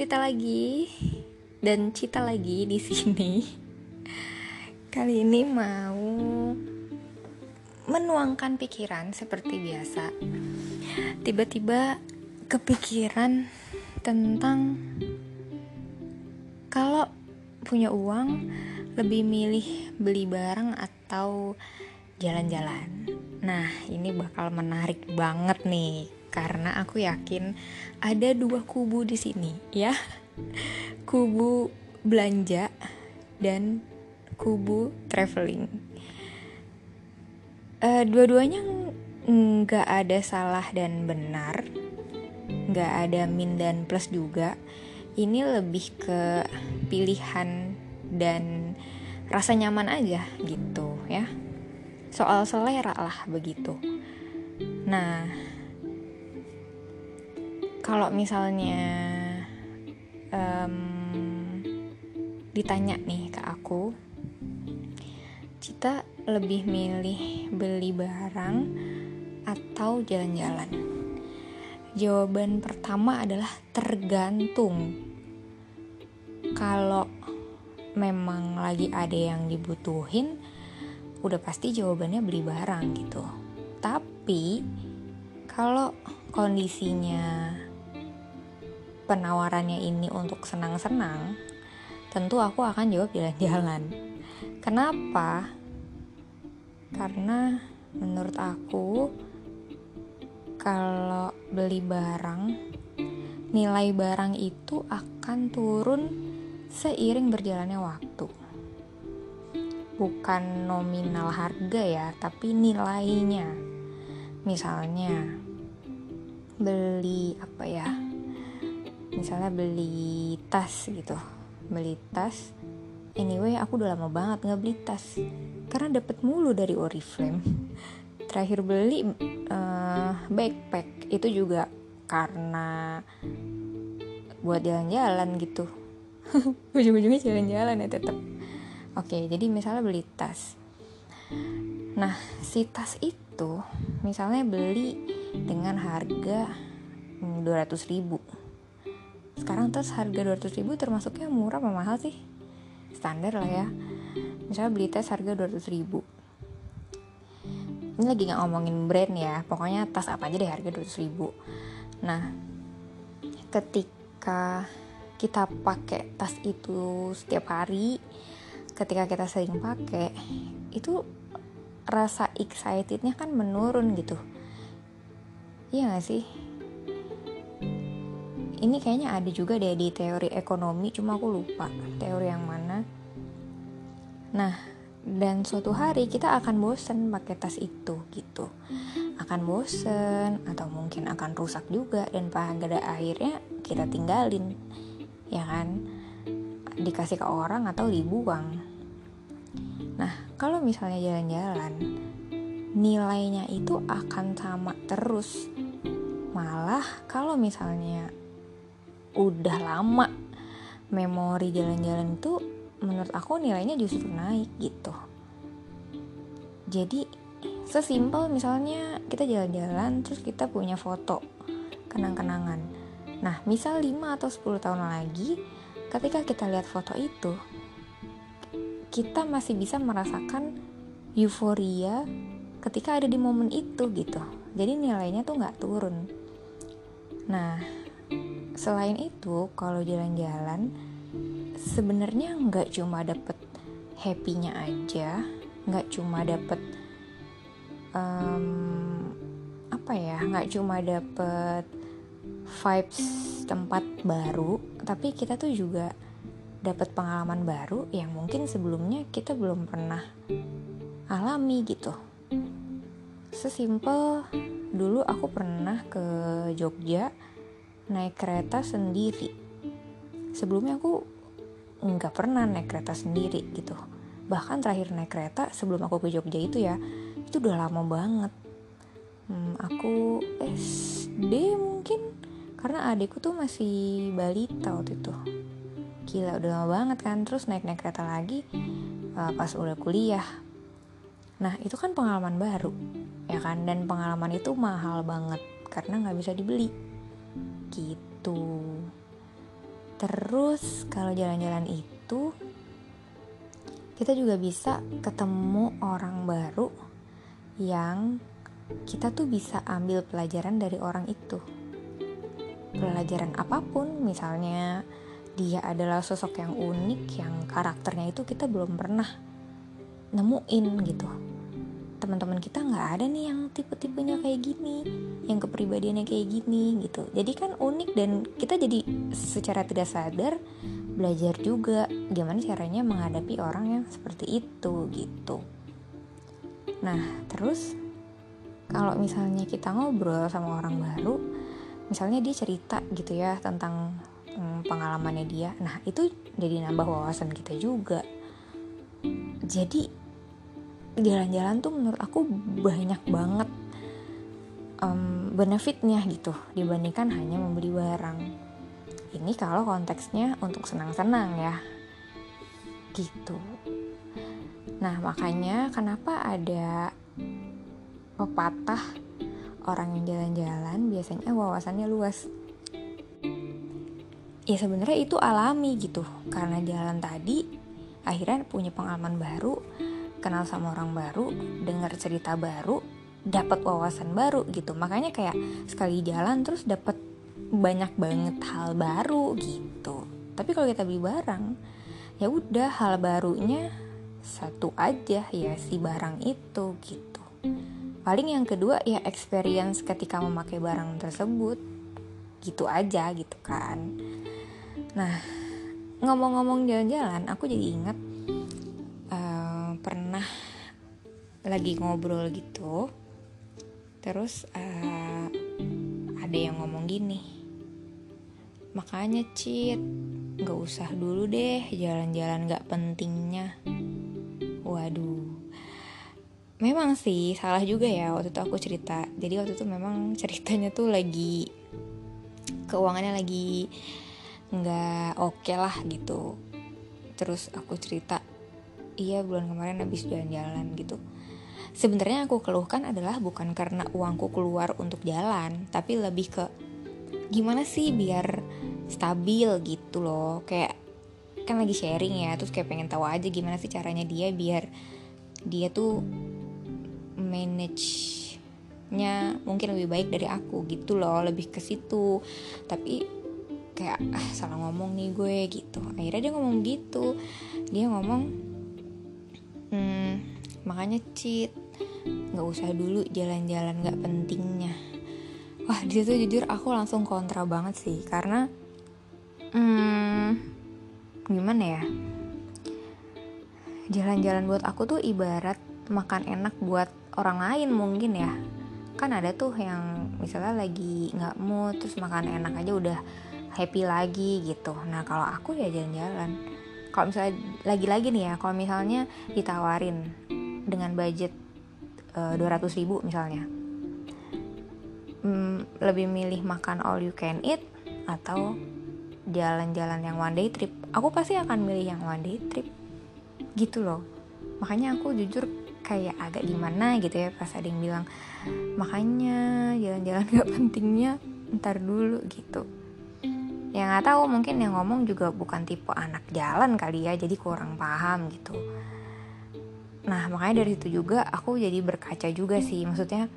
cerita lagi dan cita lagi di sini. Kali ini mau menuangkan pikiran seperti biasa. Tiba-tiba kepikiran tentang kalau punya uang lebih milih beli barang atau jalan-jalan. Nah, ini bakal menarik banget nih karena aku yakin ada dua kubu di sini ya. Kubu belanja dan kubu traveling. Uh, dua-duanya nggak ada salah dan benar nggak ada min dan plus juga. Ini lebih ke pilihan dan rasa nyaman aja gitu ya. Soal selera lah begitu. Nah kalau misalnya um, ditanya nih ke aku Cita lebih milih beli barang atau jalan-jalan? Jawaban pertama adalah tergantung. Kalau memang lagi ada yang dibutuhin udah pasti jawabannya beli barang gitu. Tapi kalau kondisinya penawarannya ini untuk senang-senang, tentu aku akan jawab jalan-jalan. Kenapa? Karena menurut aku kalau beli barang, nilai barang itu akan turun seiring berjalannya waktu. Bukan nominal harga ya, tapi nilainya. Misalnya beli apa ya? Misalnya beli tas gitu. Beli tas anyway aku udah lama banget nggak beli tas. Karena dapet mulu dari Oriflame. Terakhir beli uh, backpack. Itu juga karena buat jalan-jalan gitu. Ujung-ujungnya jalan-jalan ya tetap oke jadi misalnya beli tas. Nah si tas itu misalnya beli dengan harga 200 ribu sekarang tas harga 200 ribu termasuknya murah apa mahal sih? Standar lah ya. Misalnya beli tas harga 200 ribu. Ini lagi nggak ngomongin brand ya. Pokoknya tas apa aja deh harga 200 ribu. Nah ketika kita pakai tas itu setiap hari ketika kita sering pakai itu rasa excitednya kan menurun gitu. Iya gak sih ini kayaknya ada juga deh di teori ekonomi cuma aku lupa teori yang mana. Nah dan suatu hari kita akan bosen pakai tas itu gitu. Akan bosen atau mungkin akan rusak juga dan pada akhirnya kita tinggalin ya kan? Dikasih ke orang atau dibuang nah kalau misalnya jalan-jalan nilainya itu akan sama terus. Malah kalau misalnya udah lama memori jalan-jalan itu menurut aku nilainya justru naik gitu. Jadi sesimpel misalnya kita jalan-jalan terus kita punya foto kenang-kenangan. Nah misal 5 atau 10 tahun lagi ketika kita lihat foto itu kita masih bisa merasakan euforia ketika ada di momen itu gitu. Jadi nilainya tuh nggak turun. Nah selain itu kalau jalan-jalan sebenarnya nggak cuma dapet happy-nya aja nggak cuma dapet um, apa ya nggak cuma dapet vibes tempat baru tapi kita tuh juga dapat pengalaman baru yang mungkin sebelumnya kita belum pernah alami gitu. Sesimpel dulu aku pernah ke Jogja naik kereta sendiri. Sebelumnya aku nggak pernah naik kereta sendiri gitu. Bahkan terakhir naik kereta sebelum aku ke Jogja itu ya itu udah lama banget. Hmm, aku SD mungkin karena adikku tuh masih balita waktu itu. Gila udah lama banget kan terus naik naik kereta lagi uh, pas udah kuliah. Nah itu kan pengalaman baru ya kan? Dan pengalaman itu mahal banget karena nggak bisa dibeli gitu. Terus kalau jalan-jalan itu kita juga bisa ketemu orang baru yang kita tuh bisa ambil pelajaran dari orang itu. Pelajaran apa pun misalnya dia adalah sosok yang unik yang karakternya itu kita belum pernah nemuin gitu teman-teman kita nggak ada nih yang tipe-tipenya kayak gini yang kepribadiannya kayak gini gitu. Jadi kan unik dan kita jadi secara tidak sadar belajar juga gimana caranya menghadapi orang yang seperti itu gitu. Nah terus kalau misalnya kita ngobrol sama orang baru misalnya dia cerita gitu ya tentang hmm, pengalamannya dia. Nah itu jadi nambah wawasan kita juga. Jadi jalan-jalan tuh menurut aku banyak banget um, benefitnya gitu dibandingkan hanya membeli barang. Ini kalau konteksnya untuk senang-senang ya gitu. Nah makanya kenapa ada pepatah orang yang jalan-jalan biasanya wawasannya luas. Ya sebenarnya itu alami gitu karena jalan tadi akhirnya punya pengalaman baru kenal sama orang baru, dengar cerita baru, dapat wawasan baru gitu. Makanya kayak sekali jalan terus dapat banyak banget hal baru gitu. Tapi kalau kita beli barang, ya udah hal barunya satu aja ya si barang itu gitu. Paling yang kedua ya experience ketika memakai barang tersebut. Gitu aja gitu kan. Nah, ngomong-ngomong jalan-jalan, aku jadi ingat lagi ngobrol gitu. Terus uh, ada yang ngomong gini makanya cit nggak usah dulu deh jalan-jalan nggak pentingnya. Waduh. Memang sih salah juga ya waktu itu aku cerita. Jadi waktu itu memang ceritanya tuh lagi keuangannya lagi nggak oke okay lah gitu. Terus aku cerita iya bulan kemarin habis jalan-jalan gitu sebenarnya aku keluhkan adalah bukan karena uangku keluar untuk jalan tapi lebih ke gimana sih biar stabil gitu loh. Kayak kan lagi sharing ya terus kayak pengen tahu aja gimana sih caranya dia biar dia tuh manage nya mungkin lebih baik dari aku gitu loh lebih ke situ. Tapi kayak ah salah ngomong nih gue gitu. Akhirnya dia ngomong gitu. Dia ngomong hmm, makanya cheat nggak usah dulu jalan-jalan nggak pentingnya. Wah di situ jujur aku langsung kontra banget sih karena hmm, gimana ya? Jalan-jalan buat aku tuh ibarat makan enak buat orang lain mungkin ya. Kan ada tuh yang misalnya lagi nggak mood terus makan enak aja udah happy lagi gitu. Nah kalau aku ya jalan-jalan. Kalau misalnya lagi-lagi nih ya kalau misalnya ditawarin dengan budget eh, 200 ribu misalnya. Hmm, lebih milih makan all you can eat atau jalan-jalan yang one day trip. Aku pasti akan milih yang one day trip. Gitu loh. Makanya aku jujur kayak agak gimana gitu ya pas ada yang bilang makanya jalan-jalan gak pentingnya ntar dulu gitu. Yang nggak tahu mungkin yang ngomong juga bukan tipe anak jalan kali ya jadi kurang paham gitu nah makanya dari situ juga aku jadi berkaca juga sih. Maksudnya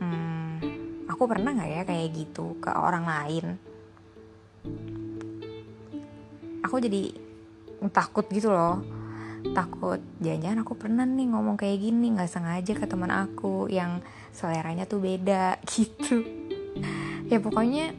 hmm, aku pernah nggak ya kayak gitu ke orang lain? Aku jadi takut gitu loh. Takut jangan-jangan aku pernah nih ngomong kayak gini nggak sengaja ke teman aku yang seleranya tuh beda gitu. Ya pokoknya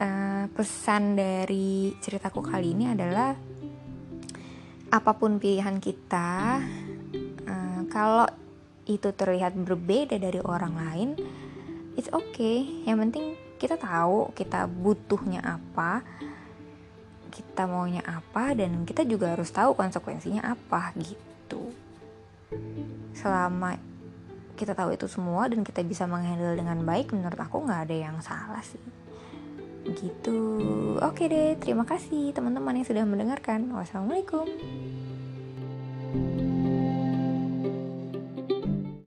uh, pesan dari ceritaku kali ini adalah apa pun pilihan kita, kalau itu terlihat berbeda dari orang lain, it's okay. Yang penting kita tahu kita butuhnya apa, kita maunya apa, dan kita juga harus tahu konsekuensinya apa gitu. Selama kita tahu itu semua dan kita bisa menghandle dengan baik, menurut aku nggak ada yang salah sih gitu oke deh terima kasih teman-teman yang sudah mendengarkan wassalamualaikum